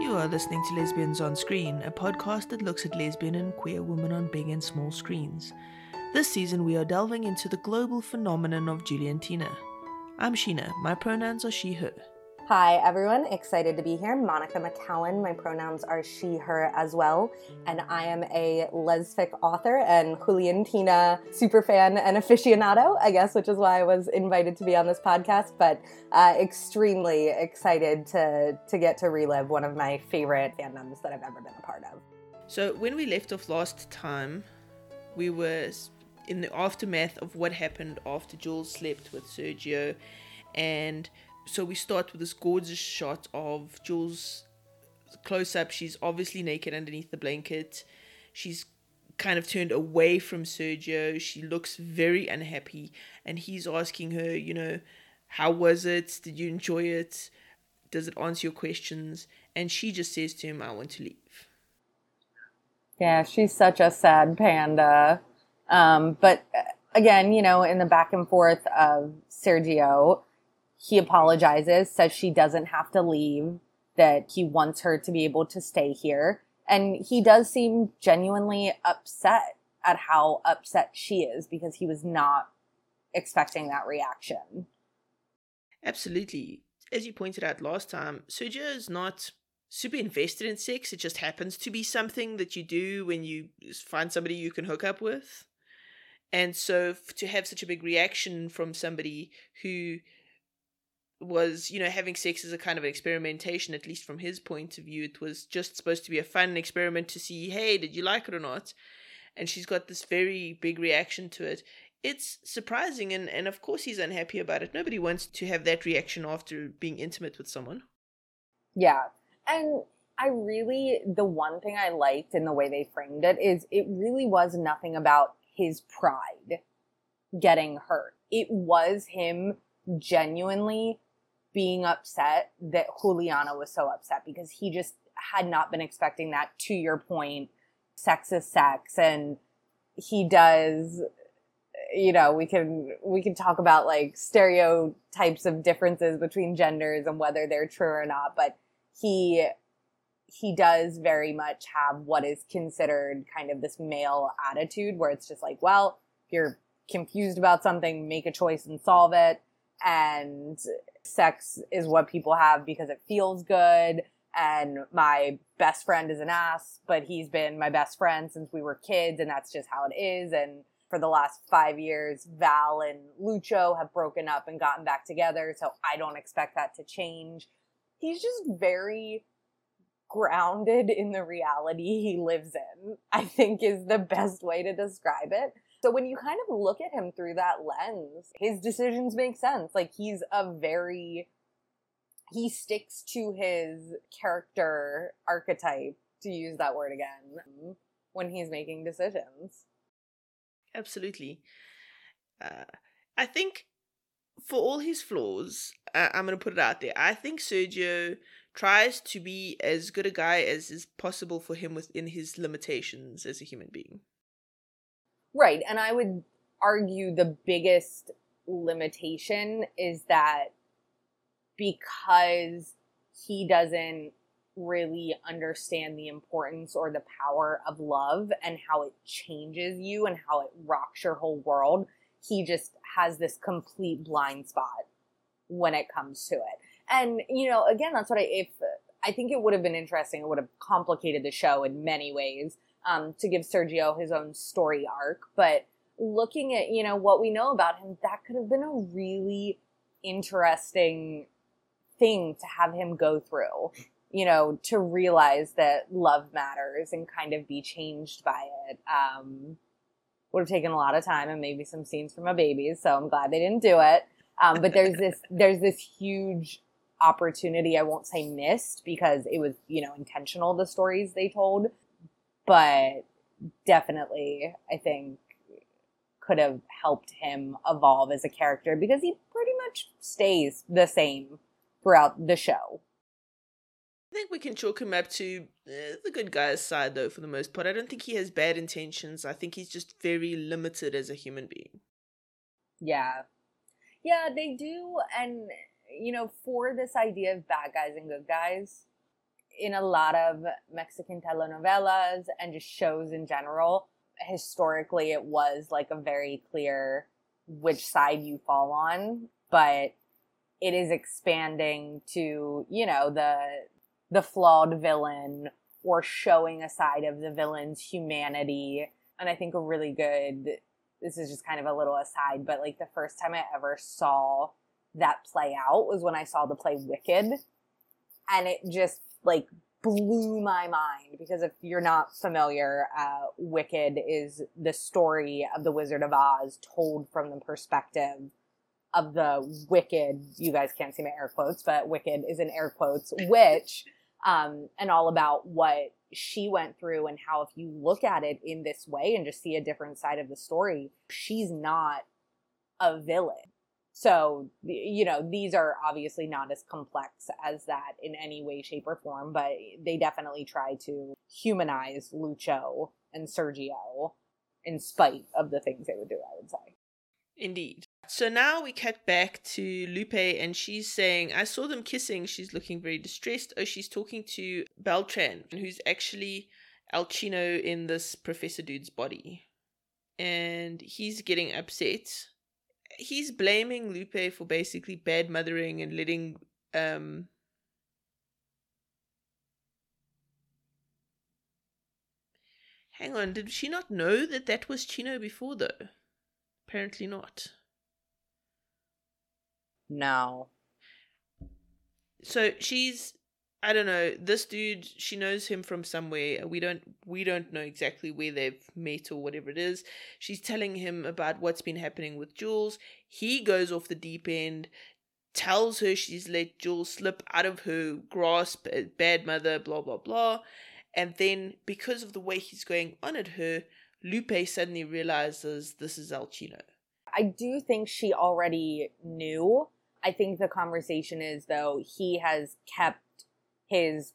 You are listening to Lesbians on Screen, a podcast that looks at lesbian and queer women on big and small screens. This season, we are delving into the global phenomenon of Juliantina. I'm Sheena. My pronouns are she, her. Hi, everyone. Excited to be here. Monica McCallan. My pronouns are she, her as well. And I am a lesfic author and Juliantina superfan and aficionado, I guess, which is why I was invited to be on this podcast. But uh, extremely excited to, to get to relive one of my favorite fandoms that I've ever been a part of. So, when we left off last time, we were in the aftermath of what happened after Jules slept with Sergio and so we start with this gorgeous shot of Jules close up. She's obviously naked underneath the blanket. She's kind of turned away from Sergio. She looks very unhappy, and he's asking her, you know, how was it? Did you enjoy it? Does it answer your questions? And she just says to him, I want to leave. Yeah, she's such a sad panda. Um, but uh, again, you know, in the back and forth of Sergio, he apologizes, says she doesn't have to leave, that he wants her to be able to stay here. And he does seem genuinely upset at how upset she is because he was not expecting that reaction. Absolutely. As you pointed out last time, Sergio is not super invested in sex. It just happens to be something that you do when you find somebody you can hook up with. And so to have such a big reaction from somebody who was you know having sex as a kind of an experimentation at least from his point of view. It was just supposed to be a fun experiment to see hey did you like it or not? And she's got this very big reaction to it. It's surprising and and of course he's unhappy about it. Nobody wants to have that reaction after being intimate with someone. Yeah. And i really the one thing i liked in the way they framed it is it really was nothing about his pride getting hurt. It was him genuinely being upset that Juliana was so upset because he just had not been expecting that. To your point, sex is sex, and he does. You know, we can we can talk about like stereotypes of differences between genders and whether they're true or not, but he he does very much have what is considered kind of this male attitude where it's just like, well, if you're confused about something, make a choice and solve it. And sex is what people have because it feels good and my best friend is an ass, but he's been my best friend since we were kids, and that's just how it is. And for the last five years, Val and Lucho have broken up and gotten back together, so I don't expect that to change. He's just very grounded in the reality he lives in, I think is the best way to describe it. So when you kind of look at him through that lens, his decisions make sense. Like he's a very he sticks to his character archetype to use that word again when he's making decisions. Absolutely. Uh, I think for all his flaws, uh, I'm going to put it out there. I think Sergio tries to be as good a guy as is possible for him within his limitations as a human being. Right. And I would argue the biggest limitation is that because he doesn't really understand the importance or the power of love and how it changes you and how it rocks your whole world, he just has this complete blind spot when it comes to it. And, you know, again, that's what I, if, I think it would have been interesting. It would have complicated the show in many ways um, to give Sergio his own story arc. But looking at, you know, what we know about him, that could have been a really interesting thing to have him go through, you know, to realize that love matters and kind of be changed by it. Um, would have taken a lot of time and maybe some scenes from a baby. So I'm glad they didn't do it. Um, but there's this, there's this huge opportunity. I won't say missed because it was, you know, intentional, the stories they told, but definitely I think could have helped him evolve as a character because he pretty much stays the same throughout the show. I think we can chalk him up to uh, the good guy's side, though, for the most part. I don't think he has bad intentions. I think he's just very limited as a human being. Yeah. Yeah, they do. And, you know, for this idea of bad guys and good guys, in a lot of Mexican telenovelas and just shows in general, historically it was like a very clear which side you fall on, but it is expanding to, you know, the the flawed villain or showing a side of the villain's humanity. And I think a really good this is just kind of a little aside, but like the first time I ever saw that play out was when I saw the play Wicked. And it just like blew my mind because if you're not familiar, uh, Wicked is the story of the Wizard of Oz told from the perspective of the Wicked. You guys can't see my air quotes, but Wicked is in air quotes, which, um, and all about what she went through and how if you look at it in this way and just see a different side of the story, she's not a villain. So, you know, these are obviously not as complex as that in any way, shape, or form, but they definitely try to humanize Lucho and Sergio in spite of the things they would do, I would say. Indeed. So now we cut back to Lupe and she's saying, I saw them kissing. She's looking very distressed. Oh, she's talking to Beltran, who's actually El Chino in this professor dude's body. And he's getting upset he's blaming Lupe for basically bad mothering and letting um Hang on, did she not know that that was Chino before though? Apparently not. No. So she's I don't know. This dude, she knows him from somewhere. We don't we don't know exactly where they've met or whatever it is. She's telling him about what's been happening with Jules. He goes off the deep end, tells her she's let Jules slip out of her grasp, eh, bad mother, blah blah blah. And then because of the way he's going on at her, Lupe suddenly realizes this is El Chino. I do think she already knew. I think the conversation is though he has kept his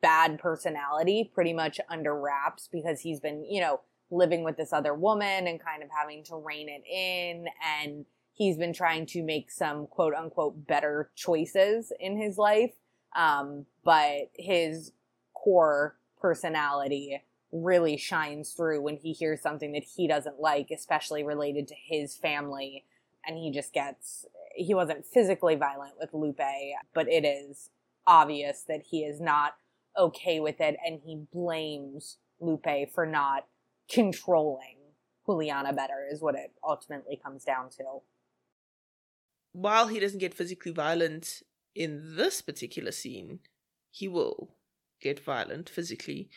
bad personality pretty much under wraps because he's been, you know, living with this other woman and kind of having to rein it in. And he's been trying to make some quote unquote better choices in his life. Um, but his core personality really shines through when he hears something that he doesn't like, especially related to his family. And he just gets, he wasn't physically violent with Lupe, but it is obvious that he is not okay with it and he blames Lupe for not controlling Juliana better is what it ultimately comes down to. While he doesn't get physically violent in this particular scene, he will get violent physically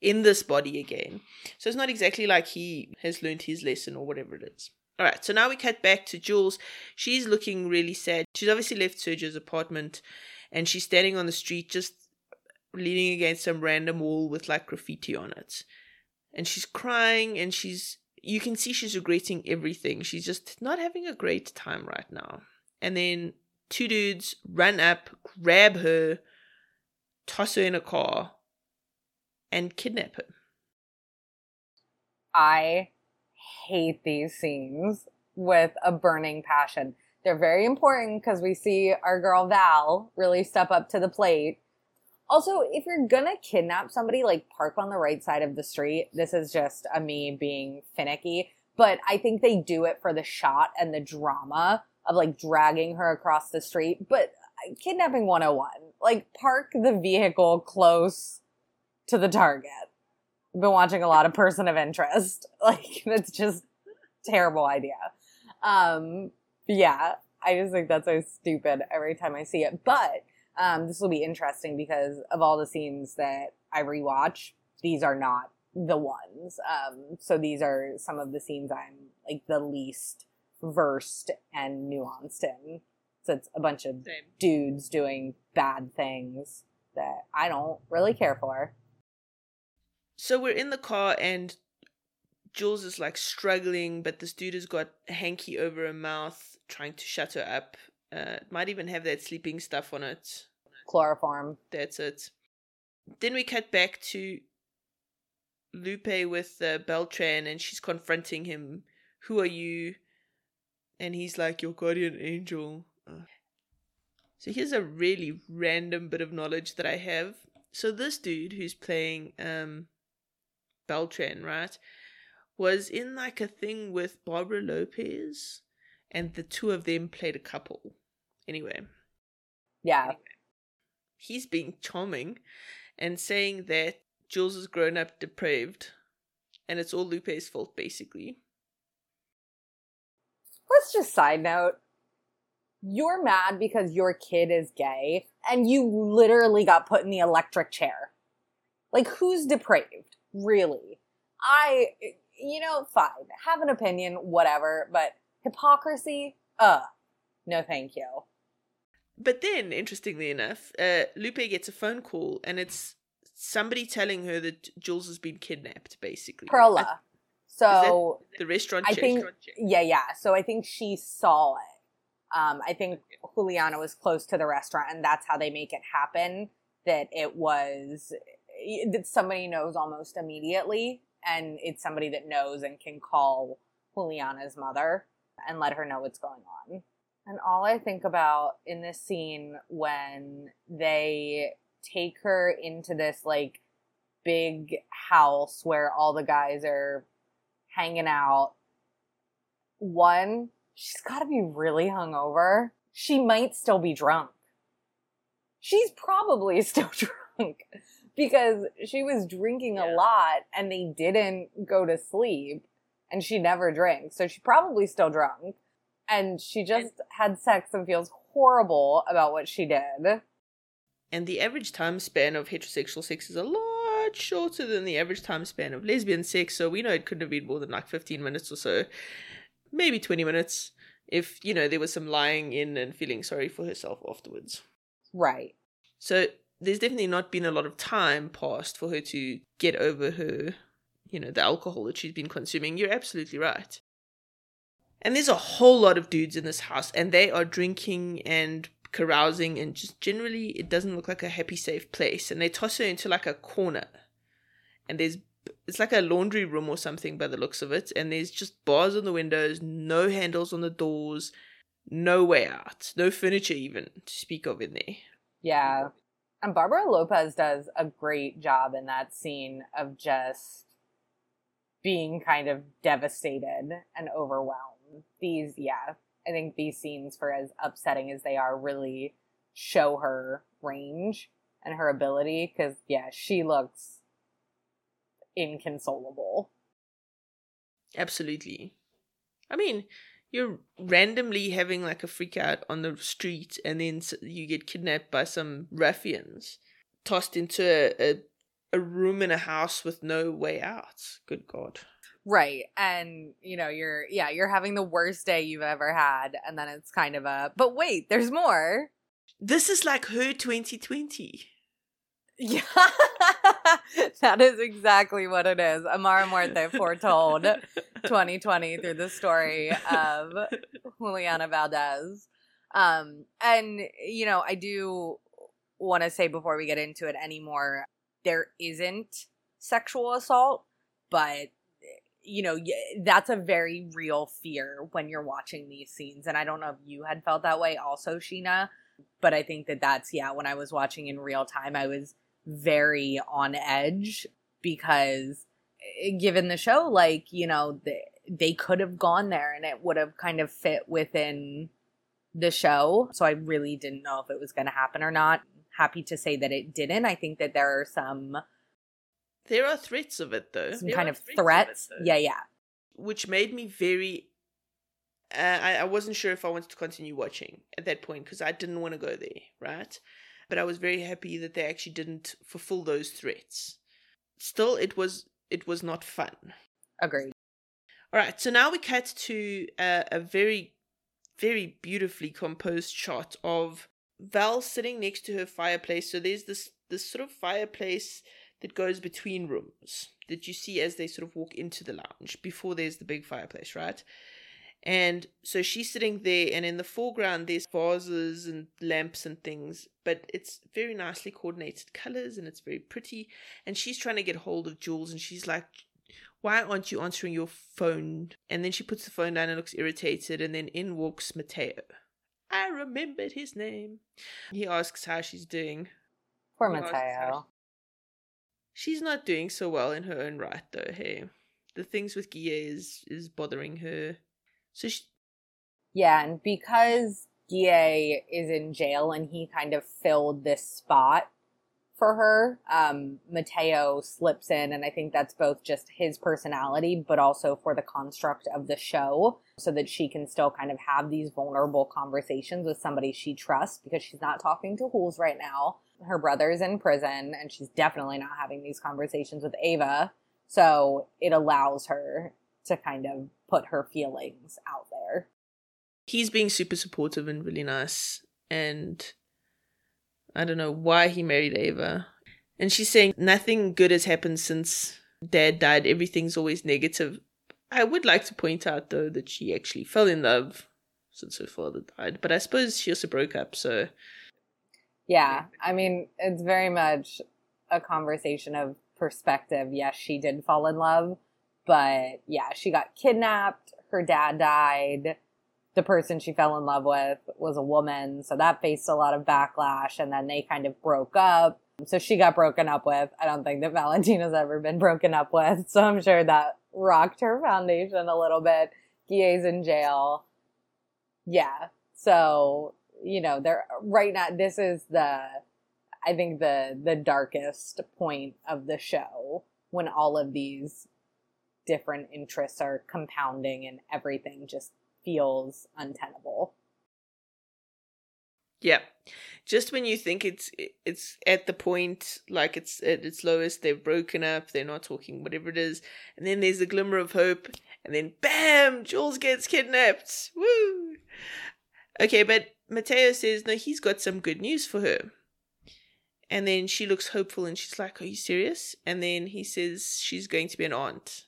in this body again. So it's not exactly like he has learned his lesson or whatever it is. All right, so now we cut back to Jules. She's looking really sad. She's obviously left Sergio's apartment and she's standing on the street just leaning against some random wall with like graffiti on it. And she's crying and she's you can see she's regretting everything. She's just not having a great time right now. And then two dudes run up, grab her, toss her in a car, and kidnap her. I hate these scenes with a burning passion. They're very important because we see our girl Val really step up to the plate. Also, if you're gonna kidnap somebody, like park on the right side of the street. This is just a me being finicky, but I think they do it for the shot and the drama of like dragging her across the street. But uh, kidnapping 101, like park the vehicle close to the target. I've been watching a lot of Person of Interest. Like, that's just terrible idea. Um, yeah, I just think that's so stupid every time I see it. But um, this will be interesting because of all the scenes that I rewatch, these are not the ones. Um, so these are some of the scenes I'm like the least versed and nuanced in. So it's a bunch of Same. dudes doing bad things that I don't really care for. So we're in the car and Jules is like struggling, but this dude has got a hanky over her mouth trying to shut her up. Uh, it might even have that sleeping stuff on it. Chloroform. That's it. Then we cut back to Lupe with uh, Beltran, and she's confronting him. Who are you? And he's like, Your guardian angel. Uh. So here's a really random bit of knowledge that I have. So this dude who's playing um Beltran, right, was in like a thing with Barbara Lopez, and the two of them played a couple. Anyway, Yeah. he's being charming and saying that Jules has grown up depraved, and it's all Lupe's fault, basically. Let's just side note. You're mad because your kid is gay and you literally got put in the electric chair. Like, who's depraved? Really? I, you know, fine. Have an opinion, whatever, but hypocrisy? Uh, no thank you. But then, interestingly enough, uh, Lupe gets a phone call, and it's somebody telling her that Jules has been kidnapped, basically. Perla. So, The restaurant I chick. think, yeah, yeah. So I think she saw it. Um, I think Juliana was close to the restaurant, and that's how they make it happen. That it was that somebody knows almost immediately, and it's somebody that knows and can call Juliana's mother and let her know what's going on. And all I think about in this scene when they take her into this like big house where all the guys are hanging out. One, she's got to be really hungover. She might still be drunk. She's probably still drunk because she was drinking Yeah. a lot and they didn't go to sleep and she never drinks. So she's probably still drunk and she just had sex and feels horrible about what she did. And the average time span of heterosexual sex is a lot shorter than the average time span of lesbian sex, so we know it couldn't have been more than like 15 minutes or so. Maybe 20 minutes if, you know, there was some lying in and feeling sorry for herself afterwards. Right. So there's definitely not been a lot of time passed for her to get over her, you know, the alcohol that she's been consuming. You're absolutely right. And there's a whole lot of dudes in this house, and they are drinking and carousing, and just generally, it doesn't look like a happy, safe place. And they toss her into like a corner, and there's it's like a laundry room or something by the looks of it, and there's just bars on the windows, no handles on the doors, no way out, no furniture even to speak of in there. Yeah. And Barbara Lopez does a great job in that scene of just being kind of devastated and overwhelmed. These, yeah, I think these scenes, for as upsetting as they are, really show her range and her ability because, yeah, she looks inconsolable. Absolutely. I mean, you're randomly having like a freak out on the street and then you get kidnapped by some ruffians, tossed into a, a, a room in a house with no way out. Good God. Right. And, you know, you're, yeah, you're having the worst day you've ever had. And then it's kind of a, but wait, there's more. This is like her 2020. Yeah, that is exactly what it is. Amar a Muerte foretold 2020 through the story of Juliana Valdez. Um, and, you know, I do want to say before we get into it anymore, there isn't sexual assault, but, you know, that's a very real fear when you're watching these scenes. And I don't know if you had felt that way also, Sheena, but I think that that's, yeah, when I was watching in real time, I was very on edge because given the show like you know they, they could have gone there and it would have kind of fit within the show so i really didn't know if it was going to happen or not happy to say that it didn't i think that there are some There are threats of it though. some There kind of threats threats it, yeah yeah Which made me very. Uh, I, I wasn't sure if I wanted to continue watching at that point because I didn't want to go there, right? But I was very happy that they actually didn't fulfill those threats. Still, it was it was not fun. agreed All right, so now we cut to a, a very, very beautifully composed shot of Val sitting next to her fireplace. So there's this this sort of fireplace that goes between rooms that you see as they sort of walk into the lounge before there's the big fireplace, right? And so she's sitting there, and in the foreground, there's vases and lamps and things, but it's very nicely coordinated colors and it's very pretty. And she's trying to get hold of Jules, and she's like, Why aren't you answering your phone? And then she puts the phone down and looks irritated, and then in walks Mateo. I remembered his name. He asks how she's doing. poor mateo She's not doing so well in her own right, though. Hey, the things with Guille is is bothering her. So she, Yeah, and because Guille is in jail and he kind of filled this spot for her, um, Mateo slips in, and I think that's both just his personality, but also for the construct of the show, so that she can still kind of have these vulnerable conversations with somebody she trusts because she's not talking to Jules right now. Her brother's in prison, and she's definitely not having these conversations with Ava. So it allows her to kind of put her feelings out there. he's being super supportive and really nice, and I don't know why he married Ava. And she's saying nothing good has happened since Dad died. Everything's always negative. I would like to point out though that she actually fell in love since her father died, but I suppose she also broke up. So Yeah, I mean, it's very much a conversation of perspective. Yes, she did fall in love, but yeah, she got kidnapped. Her dad died. The person she fell in love with was a woman, so that faced a lot of backlash, and then they kind of broke up. So she got broken up with. I don't think that Valentina's ever been broken up with, so I'm sure that rocked her foundation a little bit. Guille's in jail. Yeah, so you know they're right now this is the i think the the darkest point of the show when all of these different interests are compounding and everything just feels untenable yeah, just when you think it's it's at the point like it's at its lowest, they've broken up, they're not talking, whatever it is, and then there's a glimmer of hope, and then bam, Jules gets kidnapped. Woo! Okay, but Mateo says no, he's got some good news for her. And then she looks hopeful and she's like, Are you serious? And then he says she's going to be an aunt.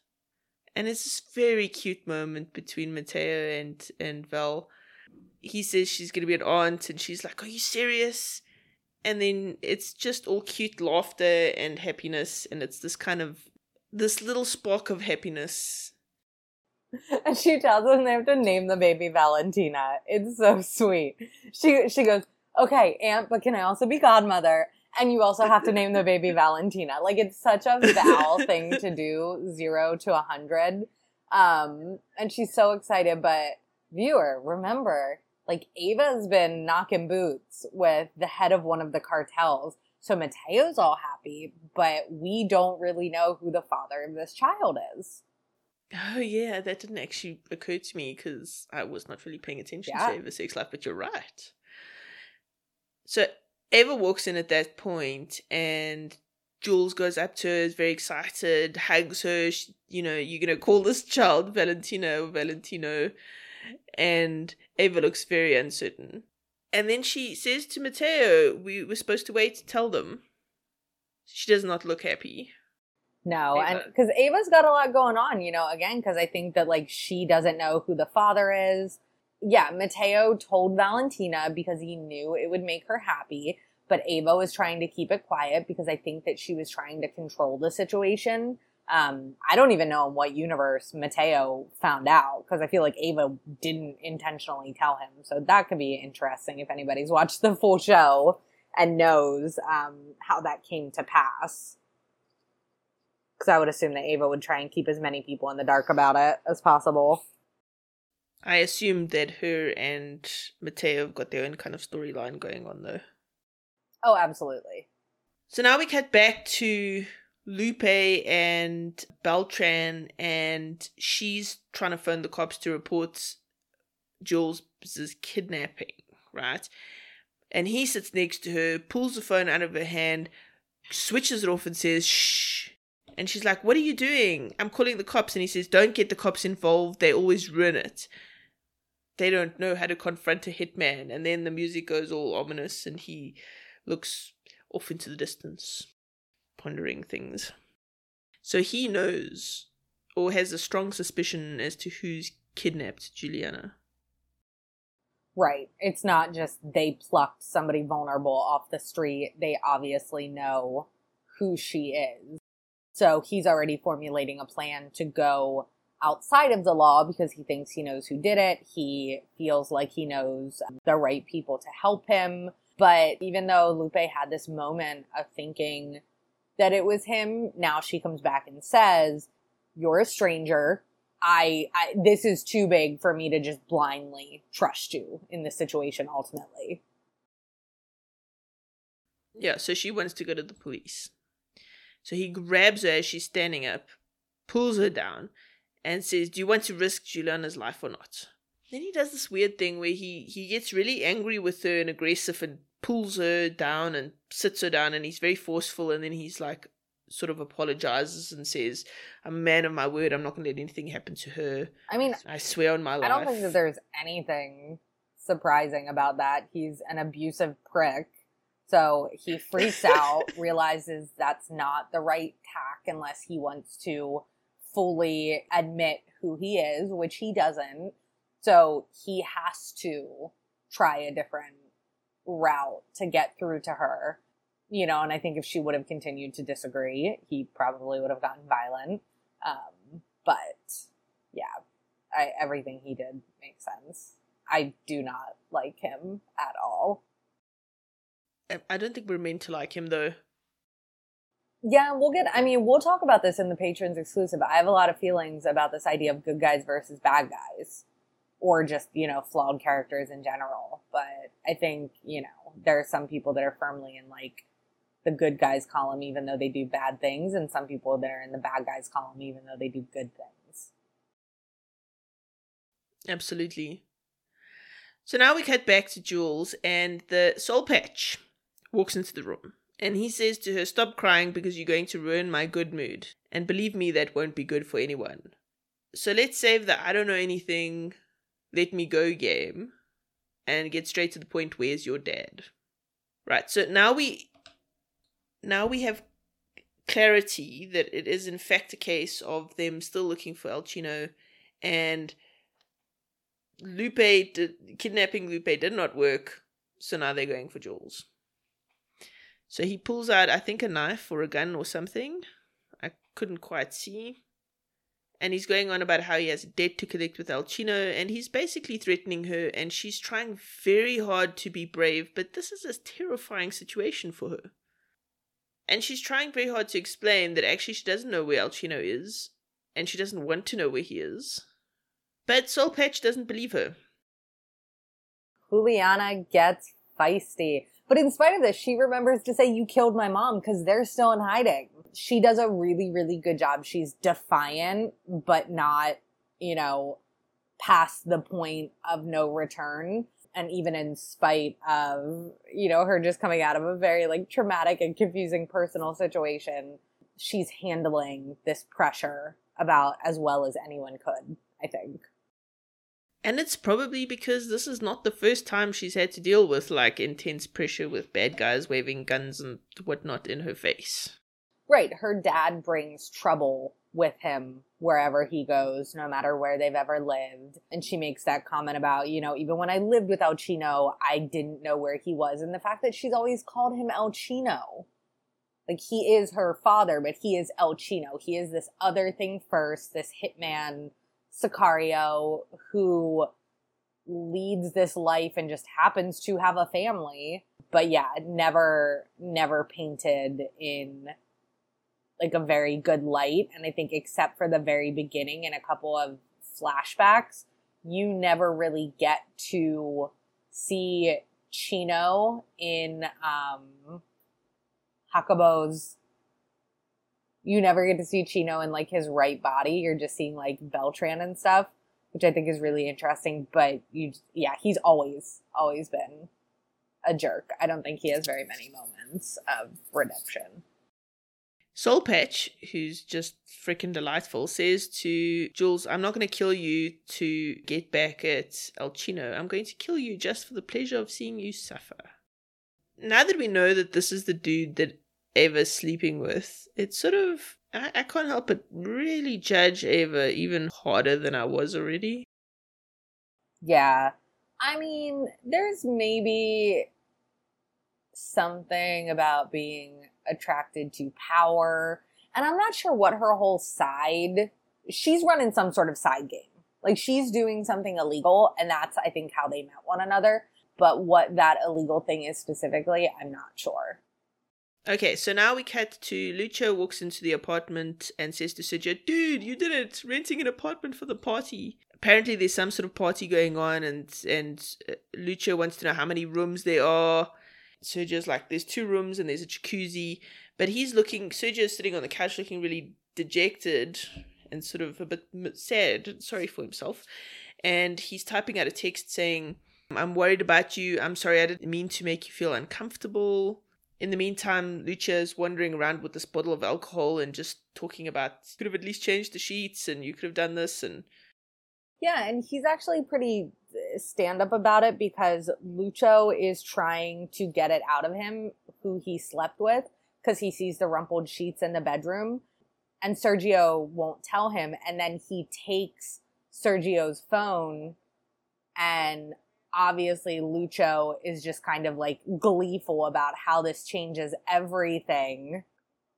And it's this very cute moment between Mateo and, and Val. He says she's going to be an aunt, and she's like, Are you serious? And then it's just all cute laughter and happiness, and it's this kind of this little spark of happiness. and she tells them they have to name the baby valentina it's so sweet she she goes okay aunt but can i also be godmother and you also have to name the baby valentina like it's such a val thing to do zero to a hundred um and she's so excited but viewer remember like ava's been knocking boots with the head of one of the cartels so mateo's all happy but we don't really know who the father of this child is Oh, yeah, that didn't actually occur to me because I was not really paying attention Yeah. to Ava's sex life, but you're right. So Ava walks in at that point, and Jules goes up to her, is very excited, hugs her. She, you know, you're going to call this child Valentina or Valentino. And Ava looks very uncertain. And then she says to Mateo, We were supposed to wait to tell them. She does not look happy. No, and because Ava's got a lot going on, you know, again, because I think that like she doesn't know who the father is. Yeah, Mateo told Valentina because he knew it would make her happy, but Ava was trying to keep it quiet because I think that she was trying to control the situation. Um, I don't even know in what universe Mateo found out because I feel like Ava didn't intentionally tell him. So that could be interesting if anybody's watched the full show and knows um, how that came to pass because I would assume that Ava would try and keep as many people in the dark about it as possible. I assume that her and Mateo have got their own kind of storyline going on, though. Oh, absolutely. So now we cut back to Lupe and Beltran, and she's trying to phone the cops to report Jules' kidnapping, right? And he sits next to her, pulls the phone out of her hand, switches it off, and says, shh. And she's like, What are you doing? I'm calling the cops. And he says, Don't get the cops involved. They always ruin it. They don't know how to confront a hitman. And then the music goes all ominous, and he looks off into the distance, pondering things. So he knows, or has a strong suspicion as to who's kidnapped Juliana. Right. It's not just they plucked somebody vulnerable off the street. They obviously know who she is. So he's already formulating a plan to go outside of the law because he thinks he knows who did it. He feels like he knows the right people to help him. But even though Lupe had this moment of thinking, that it was him. Now she comes back and says, "You're a stranger. I, I this is too big for me to just blindly trust you in this situation ultimately." Yeah, so she wants to go to the police. So he grabs her as she's standing up, pulls her down, and says, Do you want to risk Juliana's life or not? Then he does this weird thing where he, he gets really angry with her and aggressive and pulls her down and sits her down and he's very forceful and then he's like sort of apologizes and says, I'm a man of my word, I'm not gonna let anything happen to her. I mean I swear on my life. I don't think that there's anything surprising about that. He's an abusive prick. So he freaks out, realizes that's not the right tack unless he wants to fully admit who he is, which he doesn't. So he has to try a different route to get through to her. You know, and I think if she would have continued to disagree, he probably would have gotten violent. Um, but yeah, I, everything he did makes sense. I do not like him at all. I don't think we're meant to like him though. Yeah, we'll get. I mean, we'll talk about this in the patrons exclusive. I have a lot of feelings about this idea of good guys versus bad guys or just, you know, flawed characters in general. But I think, you know, there are some people that are firmly in like the good guys column, even though they do bad things, and some people that are in the bad guys column, even though they do good things. Absolutely. So now we cut back to Jules, and the soul patch walks into the room. And he says to her, Stop crying because you're going to ruin my good mood. And believe me, that won't be good for anyone. So let's save the I don't know anything let me go game and get straight to the point where's your dad right so now we now we have clarity that it is in fact a case of them still looking for El Chino and Lupe did, kidnapping Lupe did not work so now they're going for Jules so he pulls out I think a knife or a gun or something I couldn't quite see and he's going on about how he has a debt to collect with El Chino, and he's basically threatening her, and she's trying very hard to be brave, but this is a terrifying situation for her. And she's trying very hard to explain that actually she doesn't know where El Chino is, and she doesn't want to know where he is. But Soul Patch doesn't believe her. Juliana gets feisty. But in spite of this, she remembers to say, You killed my mom because they're still in hiding she does a really, really good job. She's defiant, but not, you know, past the point of no return. And even in spite of, you know, her just coming out of a very like traumatic and confusing personal situation, she's handling this pressure about as well as anyone could, I think. And it's probably because this is not the first time she's had to deal with like intense pressure with bad guys waving guns and whatnot in her face. Right. Her dad brings trouble with him wherever he goes, no matter where they've ever lived. And she makes that comment about, you know, even when I lived with El Chino, I didn't know where he was. And the fact that she's always called him El Chino. Like he is her father, but he is El Chino. He is this other thing first, this hitman Sicario who leads this life and just happens to have a family. But yeah, never, never painted in like a very good light. And I think except for the very beginning and a couple of flashbacks, you never really get to see Chino in um Hakubo's you never get to see Chino in like his right body. You're just seeing like Beltran and stuff, which I think is really interesting. But you, yeah, he's always, always been a jerk. I don't think he has very many moments of redemption. Soul Patch, who's just freaking delightful, says to Jules, I'm not going to kill you to get back at El Chino. I'm going to kill you just for the pleasure of seeing you suffer. Now that we know that this is the dude that Ava's sleeping with, it's sort of. I, I can't help but really judge Ava even harder than I was already. Yeah. I mean, there's maybe something about being attracted to power. And I'm not sure what her whole side, she's running some sort of side game. Like she's doing something illegal, and that's, I think, how they met one another. But what that illegal thing is specifically, I'm not sure. Okay, so now we cut to Lucio walks into the apartment and says to Sergio, "Dude, you did it! Renting an apartment for the party." Apparently, there's some sort of party going on, and and uh, Lucio wants to know how many rooms there are. Sergio's like, "There's two rooms and there's a jacuzzi," but he's looking. Sergio's sitting on the couch, looking really dejected and sort of a bit sad, sorry for himself, and he's typing out a text saying, "I'm worried about you. I'm sorry, I didn't mean to make you feel uncomfortable." In the meantime, Lucia is wandering around with this bottle of alcohol and just talking about could have at least changed the sheets and you could have done this and yeah, and he's actually pretty uh, stand up about it because Lucio is trying to get it out of him who he slept with because he sees the rumpled sheets in the bedroom and Sergio won't tell him. And then he takes Sergio's phone and obviously Lucio is just kind of like gleeful about how this changes everything.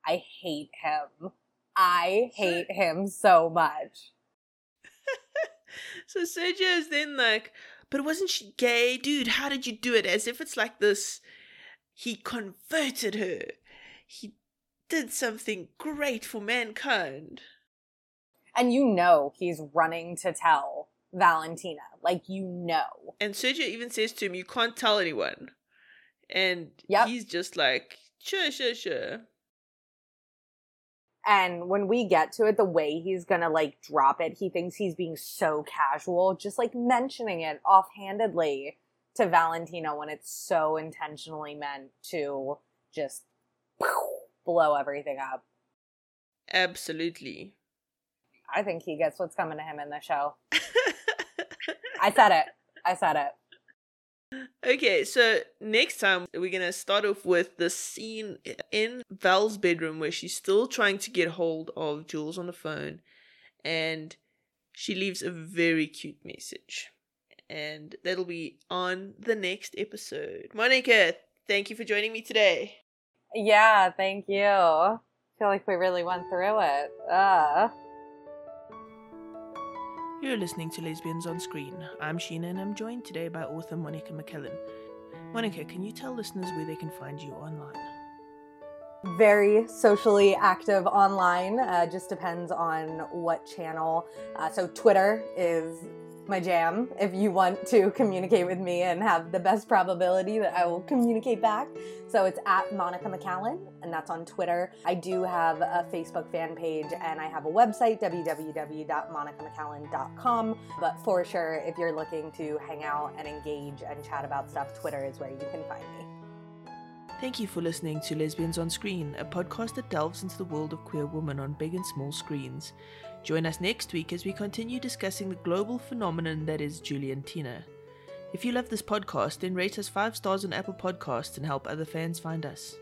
I hate him. I hate him so much. so Sergio is then like, but wasn't she gay? Dude, how did you do it? As if it's like this, he converted her. He did something great for mankind. And you know he's running to tell Valentina. Like you know. And Sergio even says to him, You can't tell anyone. And yep. he's just like, Sure, sure, sure. And when we get to it, the way he's gonna like drop it, he thinks he's being so casual, just like mentioning it offhandedly to Valentina when it's so intentionally meant to just blow everything up. Absolutely. I think he gets what's coming to him in the show. I said it. I said it. Okay, so next time we're gonna start off with the scene in Val's bedroom where she's still trying to get hold of Jules on the phone, and she leaves a very cute message. And that'll be on the next episode. Monica, thank you for joining me today. Yeah, thank you. I feel like we really went through it. Uh. You're listening to Lesbians on Screen. I'm Sheena and I'm joined today by author Monica McCallan. Monica, can you tell listeners where they can find you online? Very socially active online, uh, just depends on what channel. Uh, so, Twitter is my jam if you want to communicate with me and have the best probability that I will communicate back. So it's at Monica McCallan, and that's on Twitter. I do have a Facebook fan page and I have a website, www.monicamccallan.com. But for sure, if you're looking to hang out and engage and chat about stuff, Twitter is where you can find me. Thank you for listening to Lesbians on Screen, a podcast that delves into the world of queer women on big and small screens. Join us next week as we continue discussing the global phenomenon that is Juliantina. If you love this podcast, then rate us 5 stars on Apple Podcasts and help other fans find us.